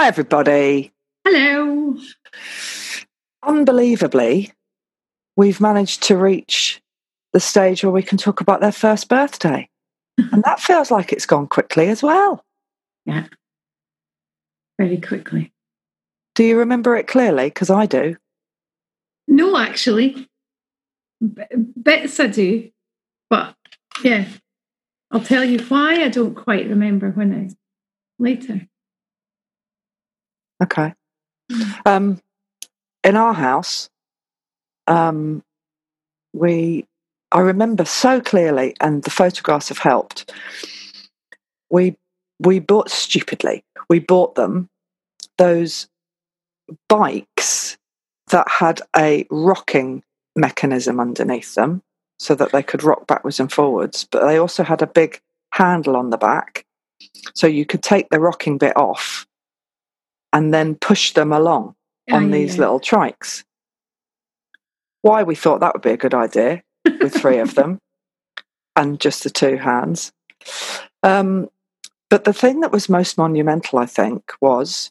Hi, everybody. Hello. Unbelievably, we've managed to reach the stage where we can talk about their first birthday. and that feels like it's gone quickly as well. Yeah. Very quickly. Do you remember it clearly? Because I do. No, actually. B- bits I do. But yeah, I'll tell you why I don't quite remember when I later. Okay. Um, in our house, um, we, I remember so clearly, and the photographs have helped. We we bought stupidly. We bought them those bikes that had a rocking mechanism underneath them, so that they could rock backwards and forwards. But they also had a big handle on the back, so you could take the rocking bit off and then push them along on Oh, yeah, these little trikes. Why we thought that would be a good idea with three of them and just the two hands. Um, but the thing that was most monumental, I think, was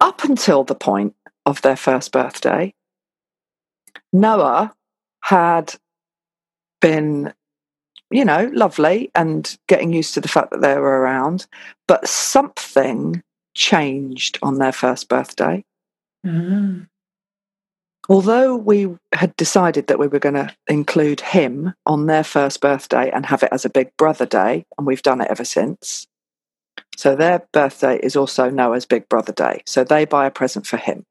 up until the point of their first birthday, Noah had been, you know, lovely and getting used to the fact that they were around, but something changed on their first birthday. Ah. Although we had decided that we were going to include him on their first birthday and have it as a big brother day, and we've done it ever since. So their birthday is also Noah's big brother day. So they buy a present for him.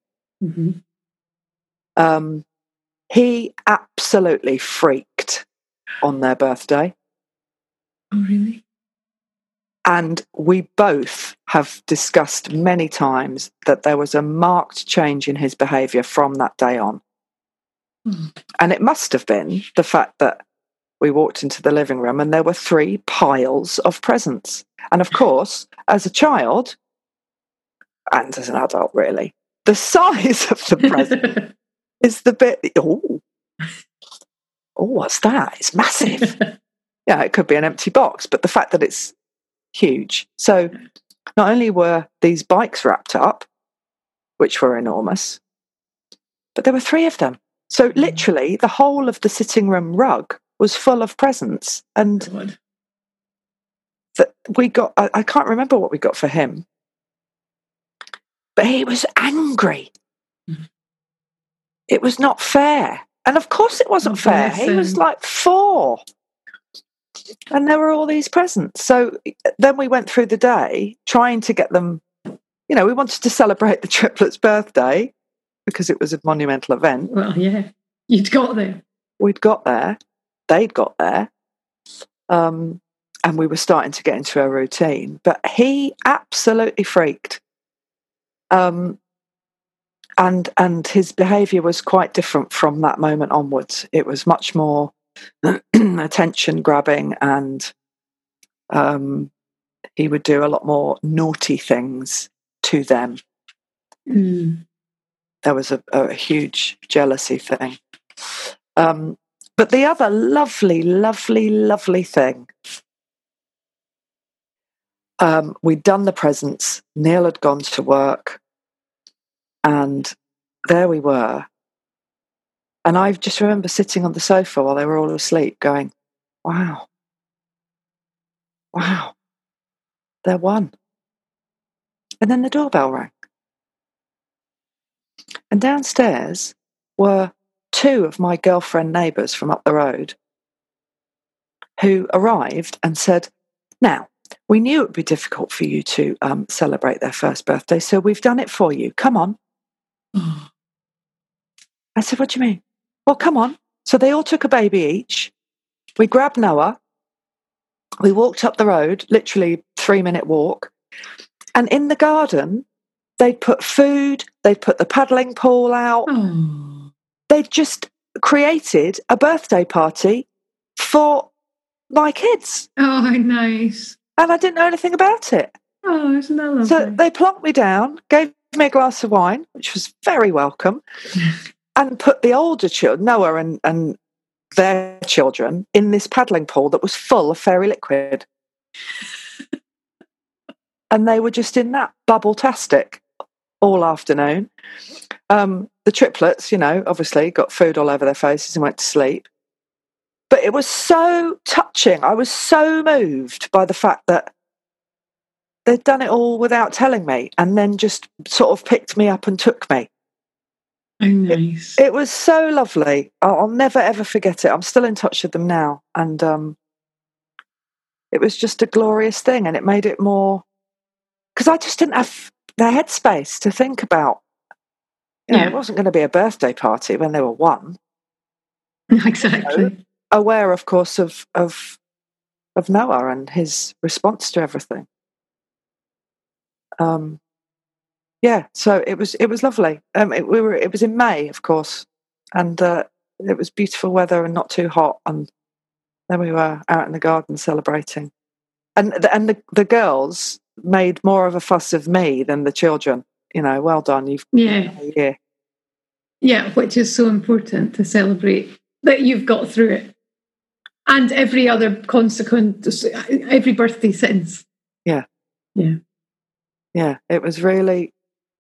Mhm. Um, he absolutely freaked on their birthday. Oh, really? And we both have discussed many times that there was a marked change in his behavior from that day on. Hmm. And it must have been the fact that we walked into the living room and there were three piles of presents. And of course, as a child, and as an adult, really, the size of the present is the bit, oh, oh, what's that? It's massive. yeah, it could be an empty box, but the fact that it's huge. So not only were these bikes wrapped up, which were enormous, but there were three of them. So Mm. literally the whole of the sitting room rug was full of presents. And that we got, I, I can't remember what we got for him, but he was angry. Mhm. It was not fair. And of course it wasn't fair. He was like four. And there were all these presents. So then we went through the day trying to get them, you know, we wanted to celebrate the triplets' birthday because it was a monumental event. Well, yeah. You'd got there. We'd got there, they'd got there, um, and we were starting to get into a routine. But he absolutely freaked. Um, and and his behaviour was quite different from that moment onwards. It was much more attention grabbing, and um, he would do a lot more naughty things to them. Mm. There was a, a huge jealousy thing. Um, but the other lovely, lovely, lovely thing. Um, we'd done the presents. Neil had gone to work, and there we were. And I just remember sitting on the sofa while they were all asleep, going, "Wow, wow, they're one." And then the doorbell rang, and downstairs were two of my girlfriend neighbours from up the road who arrived and said, Now, we knew it would be difficult for you to um, celebrate their first birthday, so we've done it for you. Come on. Oh, I said, What do you mean? Well, come on. So they all took a baby each. We grabbed Noah. We walked up the road, literally three minute walk. And in the garden, they'd put food, they'd put the paddling pool out, oh. they'd just created a birthday party for my kids. Oh, nice. And I didn't know anything about it. Oh, isn't that lovely? So they plonked me down, gave me a glass of wine, which was very welcome, and put the older children, Noah and, and their children, in this paddling pool that was full of fairy liquid. and they were just in that bubble tastic all afternoon. Um, the triplets, you know, obviously got food all over their faces and went to sleep. But it was so touching. I was so moved by the fact that they'd done it all without telling me and then just sort of picked me up and took me. Oh, nice. It, it was so lovely. I'll, I'll, never ever forget it. I'm still in touch with them now. And um, it was just a glorious thing. And it made it more, because I just didn't have the headspace to think about. You know, yeah. it wasn't going to be a birthday party when they were one. Exactly. You know, aware, of course, of of of Noah and his response to everything. Um, yeah, so it was it was lovely. Um, it, we were it was in May, of course, and uh, it was beautiful weather and not too hot. And then we were out in the garden celebrating, and the, and the the girls made more of a fuss of me than the children. You know, well done. You've yeah, yeah, yeah, which is so important to celebrate that you've got through it, and every other consequent, every birthday since. Yeah, yeah, yeah. It was really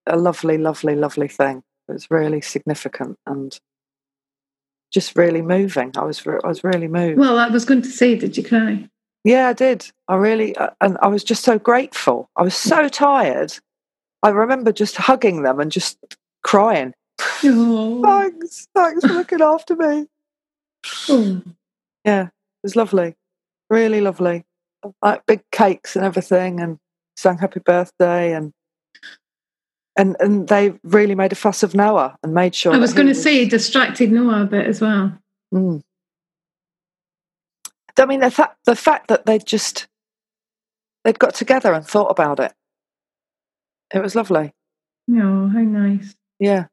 a lovely, lovely, lovely thing. It was really significant and just really moving. I was, I was really moved. Well, I was going to say, did you cry? Yeah, I did. I really, uh, and I was just so grateful. I was so tired. I remember just hugging them and just crying. Oh. thanks, thanks for looking after me. Oh. Yeah, it was lovely, really lovely. Like big cakes and everything, and sang happy birthday, and and and they really made a fuss of Noah and made sure. I was going to was... say distracted Noah a bit as well. Mm. I mean, the fact the fact that they just they'd got together and thought about it. It was lovely. Oh, how nice. Yeah.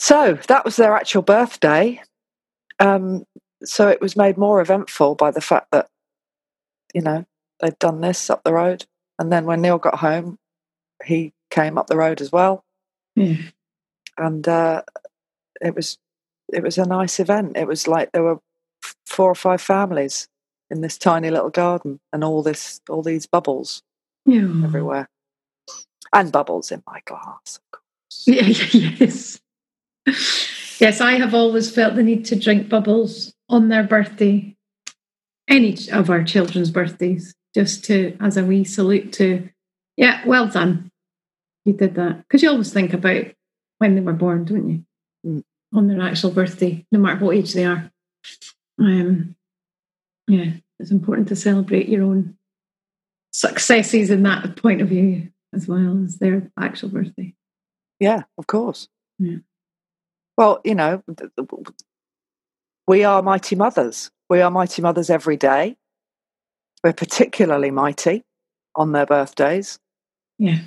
So that was their actual birthday. Um, so it was made more eventful by the fact that, you know, they'd done this up the road. And then when Neil got home, he came up the road as well. Yeah. And uh, it was it was a nice event. It was like there were four or five families in this tiny little garden and all this all these bubbles yeah. everywhere and bubbles in my glass of course yeah, yes yes i have always felt the need to drink bubbles on their birthday any of our children's birthdays just to as a wee salute to yeah well done you did that because you always think about when they were born don't you mm. on their actual birthday no matter what age they are um, yeah, it's important to celebrate your own successes in that point of view as well as their actual birthday. Yeah, of course. Yeah. Well, you know, we are mighty mothers. We are mighty mothers every day. We're particularly mighty on their birthdays. Yeah.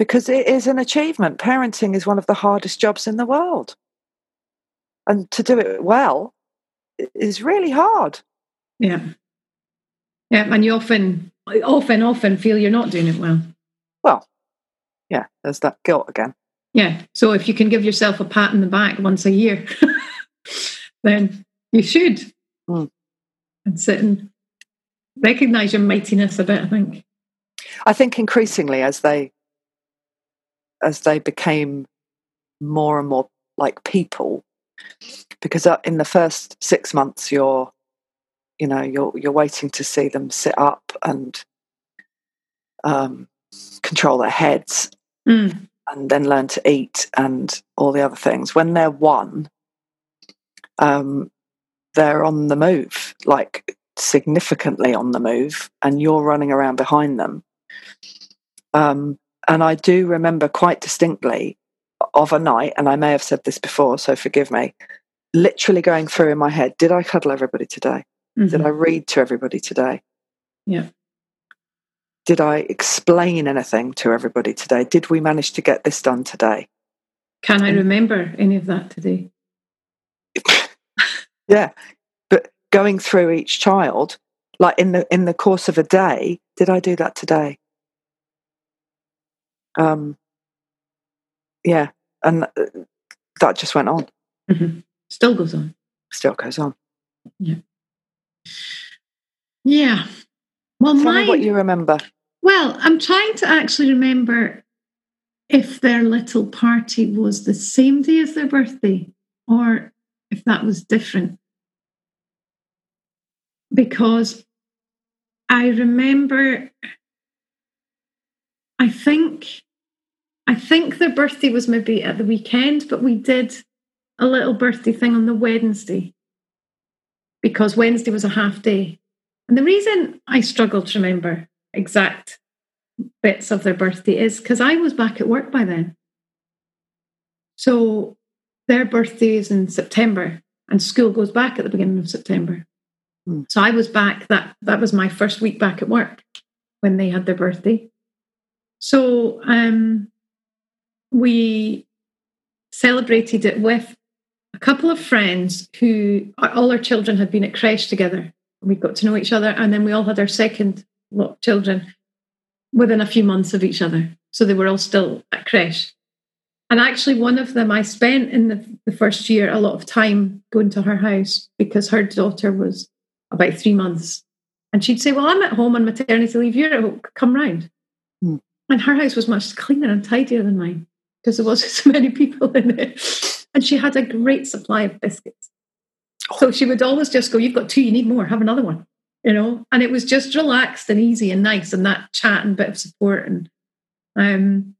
Because it is an achievement. Parenting is one of the hardest jobs in the world. And to do it well is really hard. Yeah. Yeah. And you often, often, often feel you're not doing it well. Well, yeah, there's that guilt again. Yeah. So if you can give yourself a pat in the back once a year, then you should. Mm. And sit and recognize your mightiness a bit, I think. I think increasingly as they as they became more and more like people, because uh, in the first six months you're you know you're you're waiting to see them sit up and um, control their heads mm. and then learn to eat and all the other things. When they're one um, they're on the move like significantly on the move and you're running around behind them. Um, and i do remember quite distinctly of a night and i may have said this before so forgive me literally going through in my head did I cuddle everybody today? Mm-hmm. Did I read to everybody today? Yeah. Did I explain anything to everybody today? Did we manage to get this done today? Can I remember any of that today? yeah. But going through each child, like in the in the course of a day, did I do that today? Um yeah, and uh, that just went on. Mm-hmm. Still goes on. Still goes on. Yeah. Yeah. Well, Tell my, what you remember. Well, I'm trying to actually remember if their little party was the same day as their birthday or if that was different. Because I remember, I think, I think their birthday was maybe at the weekend, but we did a little birthday thing on the Wednesday because Wednesday was a half day. And the reason I struggle to remember exact bits of their birthday is because I was back at work by then. So their birthday is in September and school goes back at the beginning of September. Hmm. So I was back that that was my first week back at work when they had their birthday. So um, we celebrated it with a couple of friends who all our children had been at creche together. We got to know each other, and then we all had our second lot of children within a few months of each other. So they were all still at creche. And actually, one of them I spent in the, the first year a lot of time going to her house because her daughter was about three months. And she'd say, Well, I'm at home on maternity leave, you're at home, come round. Hmm. And her house was much cleaner and tidier than mine because there wasn't so many people in it. And she had a great supply of biscuits. So she would always just go, You've got two, you need more, have another one you know, and it was just relaxed and easy and nice and that chat and bit of support. And um,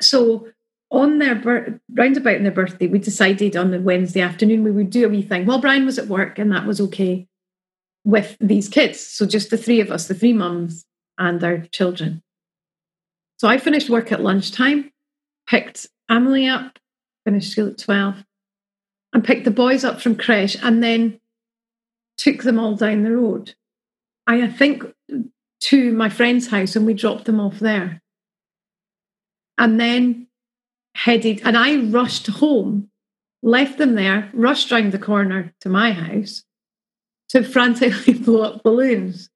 so on their bir- roundabout in their birthday, we decided on the Wednesday afternoon we would do a wee thing. Well, Brian was at work and that was okay with these kids. So just the three of us, the three mums and our children. So I finished work at lunchtime, picked Emily up, finished school at 12, and picked the boys up from creche and then took them all down the road. I, think to my friend's house and we dropped them off there. And then headed, and I rushed home, left them there, rushed round the corner to my house to frantically blow up balloons.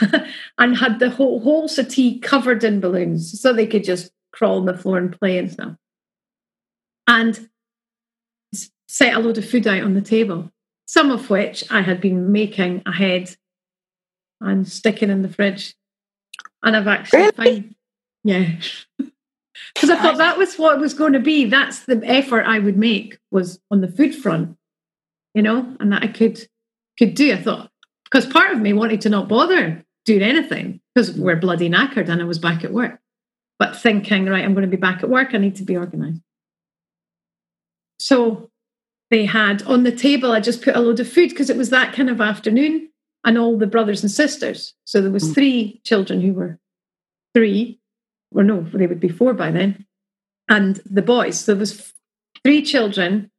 and had the whole, whole settee covered in balloons so they could just crawl on the floor and play and stuff. And set a load of food out on the table some of which I had been making ahead and sticking in the fridge. And I've actually really? found, yeah. Because I thought that was what it was going to be. That's the effort I would make was on the food front, you know, and that I could could do. I thought because part of me wanted to not bother doing anything because we're bloody knackered and I was back at work. But thinking, right, I'm going to be back at work. I need to be organized. So they had on the table, I just put a load of food because it was that kind of afternoon and all the brothers and sisters. So there was mm. three children who were three, or no, they would be four by then, and the boys. So there was three children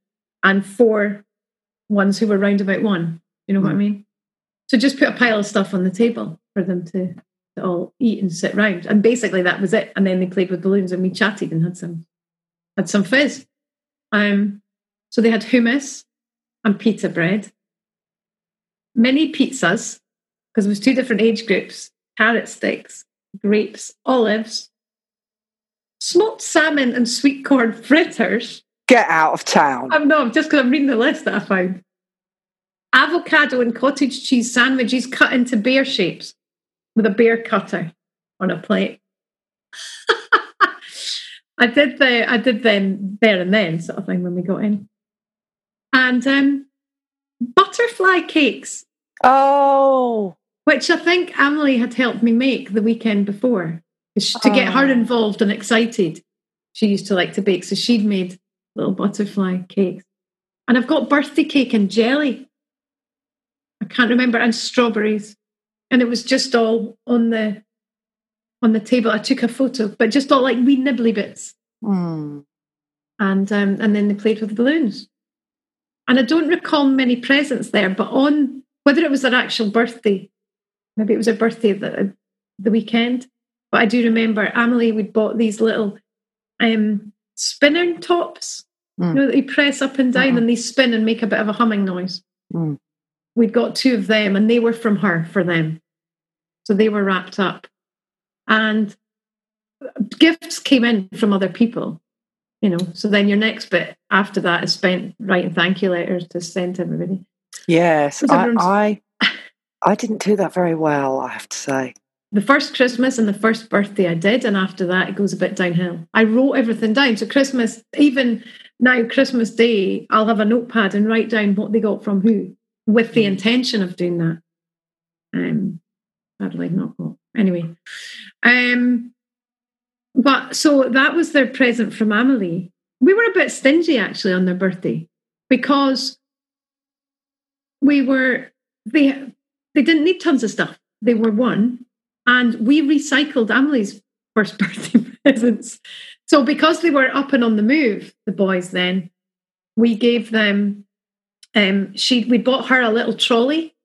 and four ones who were round about one. You know mm. what I mm. mean? So just put a pile of stuff on the table for them to, to all eat and sit round. And basically that was it. And then they played with balloons and we chatted and had some had some fizz. Um, so they had hummus and pita bread, mini pizzas, because it was two different age groups, carrot sticks, grapes, olives, smoked salmon and sweet corn fritters. Get out of town. I'm not, just because I'm reading the list that I found. Avocado and cottage cheese sandwiches cut into bear shapes with a bear cutter on a plate. I did the I did them there and then sort of thing when we got in and um, butterfly cakes. Oh. Which I think Emily had helped me make the weekend before to get her oh. involved and excited. She used to like to bake, so she'd made little butterfly cakes. And I've got birthday cake and jelly. I can't remember, and strawberries. And it was just all on the on the table. I took a photo, but just all like wee nibbly bits. Mm. And um, and then they played with the balloons. And I don't recall many presents there, but on whether it was their actual birthday, maybe it was a birthday the, the weekend, but I do remember Emily would bought these little um, spinning tops, mm. you know, that you press up and down mm-hmm. and they spin and make a bit of a humming noise. Mm. We'd got two of them and they were from her for them. So they were wrapped up. And gifts came in from other people you know so then your next bit after that is spent writing thank you letters to send to everybody yes I, I, I didn't do that very well i have to say the first Christmas and the first birthday I did, and after that it goes a bit downhill. I wrote everything down. So Christmas, even now Christmas Day, I'll have a notepad and write down what they got from who, with the intention of doing that. Um, sadly not got anyway. Um, but so that was their present from Amelie. We were a bit stingy actually on their birthday because we were they they didn't need tons of stuff. They were one and we recycled Amelie's first birthday presents. So because they were up and on the move, the boys then, we gave them um she we bought her a little trolley,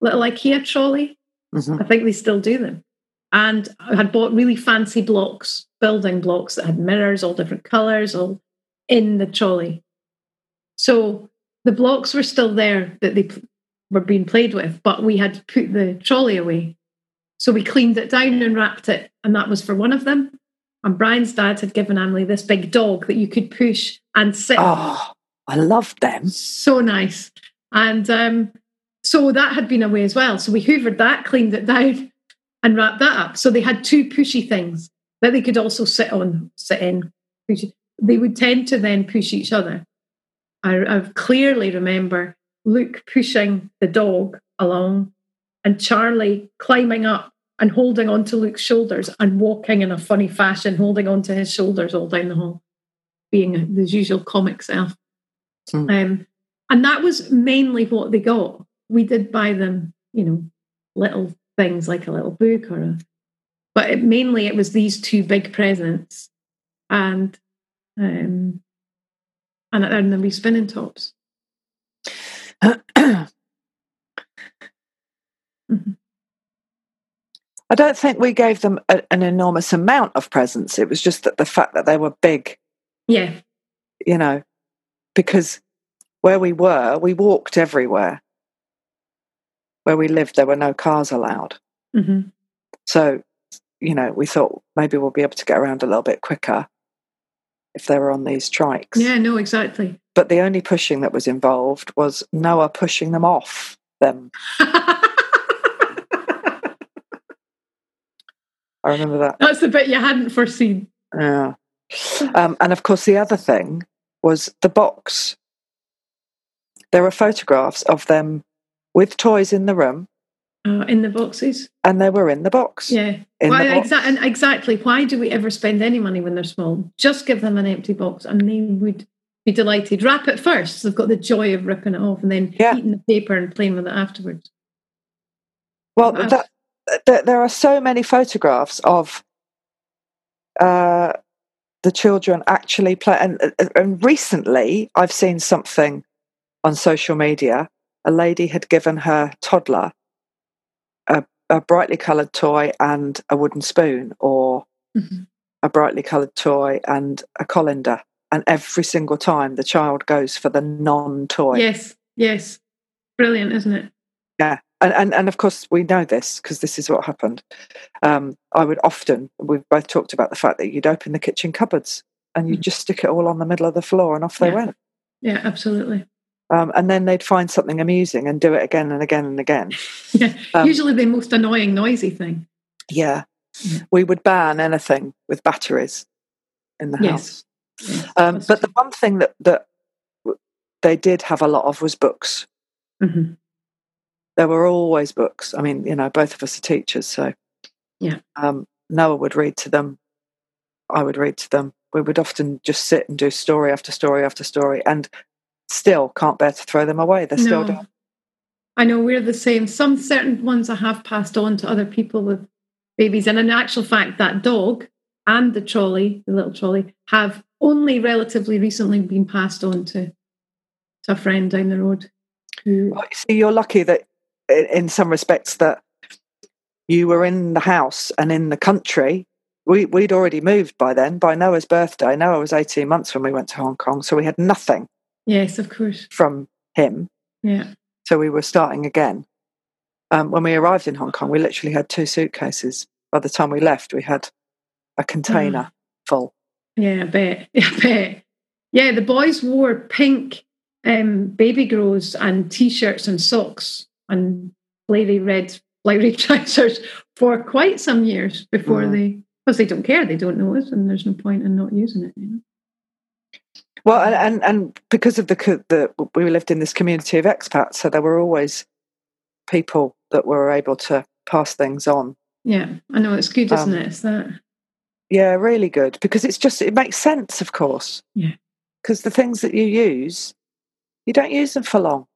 little IKEA trolley. Mm-hmm. I think they still do them. And I had bought really fancy blocks, building blocks that had mirrors, all different colours, all in the trolley. So the blocks were still there that they were being played with, but we had put the trolley away. So we cleaned it down and wrapped it, and that was for one of them. And Brian's dad had given Emily this big dog that you could push and sit. Oh, I loved them. So nice. And um, so that had been away as well. So we hoovered that, cleaned it down, and wrapped that up. So they had two pushy things that they could also sit on, sit in. They would tend to then push each other. I, I clearly remember Luke pushing the dog along and Charlie climbing up and holding onto Luke's shoulders and walking in a funny fashion, holding onto his shoulders all down the hall, being his usual comic self. Hmm. Um, and that was mainly what they got. We did buy them, you know, little things like a little book or a, but it, mainly it was these two big presents and um, and, and the wee spinning tops. Mm-hmm. I don't think we gave them a, an enormous amount of presents. It was just that the fact that they were big. Yeah. You know, because where we were, we walked everywhere. Where we lived, there were no cars allowed. Mm-hmm. So, you know, we thought maybe we'll be able to get around a little bit quicker if they were on these trikes. Yeah, no, exactly. But the only pushing that was involved was Noah pushing them off them. I remember that. That's the bit you hadn't foreseen. Yeah. Um, and of course, the other thing was the box. There are photographs of them with toys in the room. Uh, in the boxes? And they were in the box. Yeah. Why, exa- and exactly. Why do we ever spend any money when they're small? Just give them an empty box and they would be delighted. Wrap it first. So they've got the joy of ripping it off and then yeah. eating the paper and playing with it afterwards. Well, that, there, there are so many photographs of uh, the children actually play. And, uh, and recently, I've seen something on social media. A lady had given her toddler a, a brightly coloured toy and a wooden spoon, or mm-hmm. a brightly coloured toy and a colander. And every single time the child goes for the non toy. Yes, yes. Brilliant, isn't it? Yeah and, and, and of course we know this because this is what happened. Um, I would often, we've both talked about the fact that you'd open the kitchen cupboards and you'd mm. just stick it all on the middle of the floor and off they yeah. went. Yeah, absolutely. Um, and then they'd find something amusing and do it again and again and again. yeah, um, usually the most annoying, noisy thing. Yeah. yeah. We would ban anything with batteries in the house. Yes. Um, but the one thing that, that they did have a lot of was books. Mm-hmm there were always books. I mean, you know, both of us are teachers, so yeah. Um, Noah would read to them. I would read to them. We would often just sit and do story after story after story, and still can't bear to throw them away. They're no. still. I know we're the same. Some certain ones I have passed on to other people with babies, and in actual fact, that dog and the trolley, the little trolley, have only relatively recently been passed on to to a friend down the road. Who... Well, see, you're lucky that in some respects that you were in the house and in the country. We, we'd already moved by then, by Noah's birthday. Noah was 18 months when we went to Hong Kong, so we had nothing. Yes, of course. From him. Yeah. So we were starting again. Um, when we arrived in Hong Kong, we literally had two suitcases. By the time we left, we had a container mm. full. Yeah, I bet. I bet. Yeah, the boys wore pink um, baby grows and t shirts and socks and flary red like retractors for quite some years before Mm. they, because they don't care, they don't know it, and there's no point in not using it. You know? Well, and, and and because of the the we lived in this community of expats, so there were always people that were able to pass things on. Yeah, I know it's good, isn't Um, it? It's that. Yeah, really good because it's just it makes sense, of course. Yeah. Because the things that you use, you don't use them for long.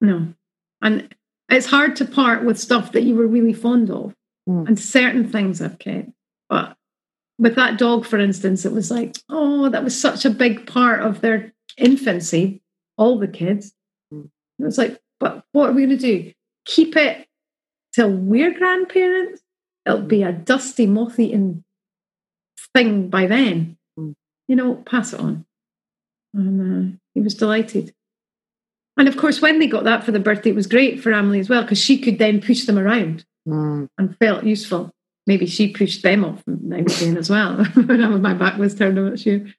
No. And it's hard to part with stuff that you were really fond of. Mm. And certain things I've kept. But with that dog, for instance, it was like, oh, that was such a big part of their infancy, all the kids. Mm. It was like, but what are we going to do? Keep it till we're grandparents? It'll be a dusty, moth eaten thing by then. Mm. You know, pass it on. And uh, he was delighted. And of course, when they got that for the birthday, it was great for Emily as well because she could then push them around Mm. and felt useful. Maybe she pushed them off now and again as well when my back was turned on at you.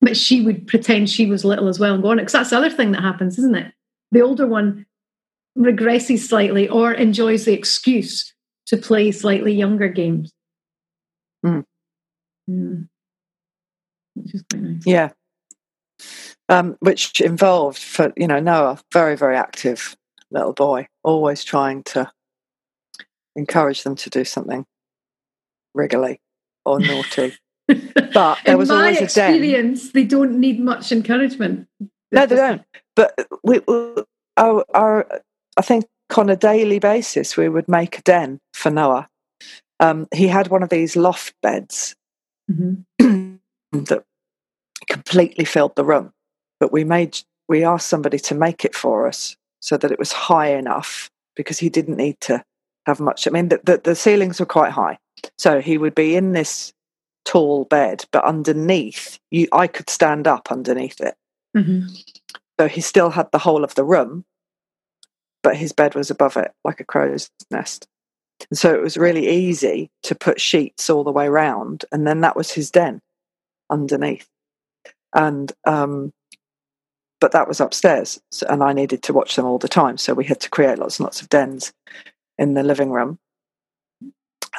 But she would pretend she was little as well and go on it because that's the other thing that happens, isn't it? The older one regresses slightly or enjoys the excuse to play slightly younger games. Mm. Mm. Which is quite nice. Yeah. Um, which involved for you know Noah, very very active little boy, always trying to encourage them to do something wriggly or naughty. But there In was my always a den. experience, they don't need much encouragement. No, they don't. But we, we our, our, I think on a daily basis, we would make a den for Noah. Um, he had one of these loft beds Mhm. that completely filled the room, but we made we asked somebody to make it for us so that it was high enough because he didn't need to have much. I mean, the, the, the ceilings were quite high, so he would be in this tall bed, but underneath, you I could stand up underneath it. Mhm. So he still had the whole of the room, but his bed was above it like a crow's nest. And so it was really easy to put sheets all the way round, and then that was his den underneath. And um, but that was upstairs, so, and I needed to watch them all the time, so we had to create lots and lots of dens in the living room.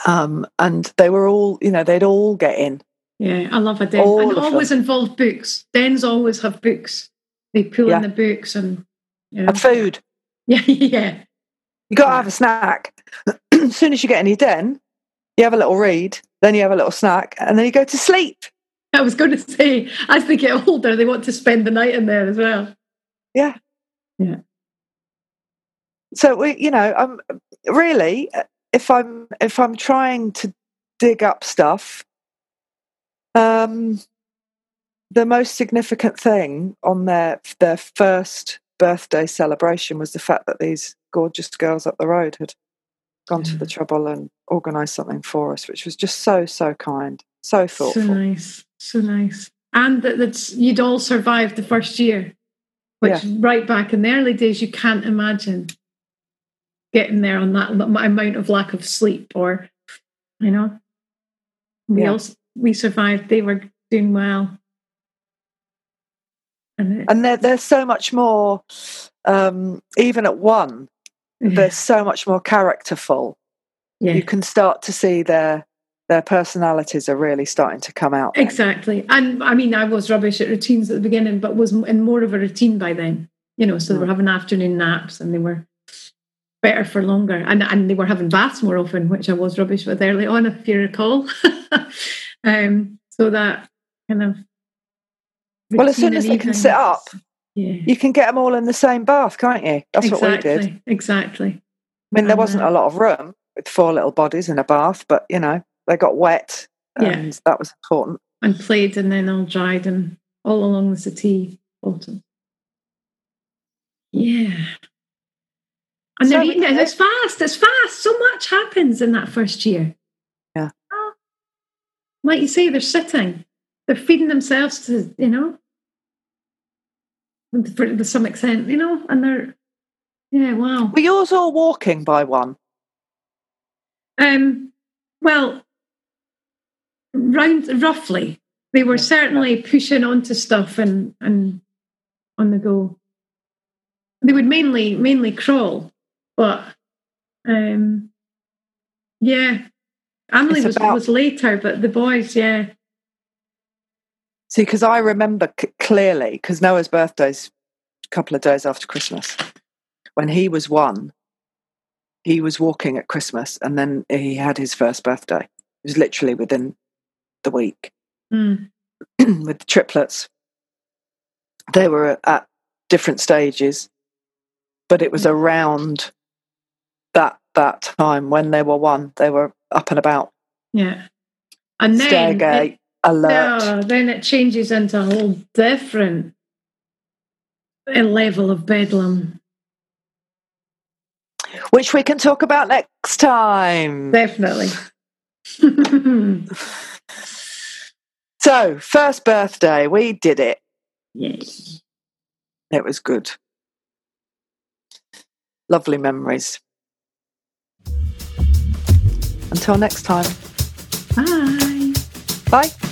Um, and they were all, you know, they'd all get in. Yeah, I love a den. All and always involve books. Dens always have books. They pull Yeah. in the books and you know. And food, Yeah, yeah. You got to Yeah. have a snack. as soon as you get in your den, you have a little read, then you have a little snack, and then you go to sleep. I was going to say, as they get older, they want to spend the night in there as well. Yeah. Yeah. So we, you know, I'm really if I'm if I'm trying to dig up stuff, um, the most significant thing on their their first birthday celebration was the fact that these gorgeous girls up the road had gone to the trouble and organised something for us, which was just so so kind, so thoughtful. So nice, so nice. And that that's, you'd all survived the first year, which right back in the early days, you can't imagine getting there on that amount of lack of sleep or, you know, we Yeah. all, we survived. They were doing well. And, it, and they're, they're so much more um, even at one they're so much more characterful yeah. you can start to see their their personalities are really starting to come out then. Exactly. And I mean, I was rubbish at routines at the beginning, but was in more of a routine by then. You know, so they were Mm. having afternoon naps and they were better for longer. And and they were having baths more often, which I was rubbish with early on, if you recall. um, so that kind of Well, as soon as they can sit up, Yeah. you can get them all in the same bath can't you that's exactly. what we did Exactly. i mean there wasn't uh, a lot of room with four little bodies in a bath but you know they got wet Yeah. and that was important And played and then all dried and all along the settee autumn. Yeah. And So they're eating it. It's fast. It's fast. So much happens in that first year. Yeah. Oh, Like you say, they're sitting. They're feeding themselves to, you know, for, to some extent, you know, and they're, yeah, wow. were yours all walking by one Um, well, round roughly, they were certainly pushing onto stuff and and on the go. They would mainly mainly crawl, but um, Yeah. Emily was, about- was later, but the boys, yeah. See, because I remember c- clearly, because Noah's birthday's a couple of days after Christmas. When he was one, he was walking at Christmas and then he had his first birthday. It was literally within the week Mm. with the triplets. They were at different stages, but it was around that that time when they were one. They were up and about, Yeah. And then stairgate, it, alert. no, then it changes into a whole different level of bedlam. which we can talk about next time. Definitely. So, first birthday, we did it. Yes. It was good. Lovely memories. Until next time. Bye. Bye.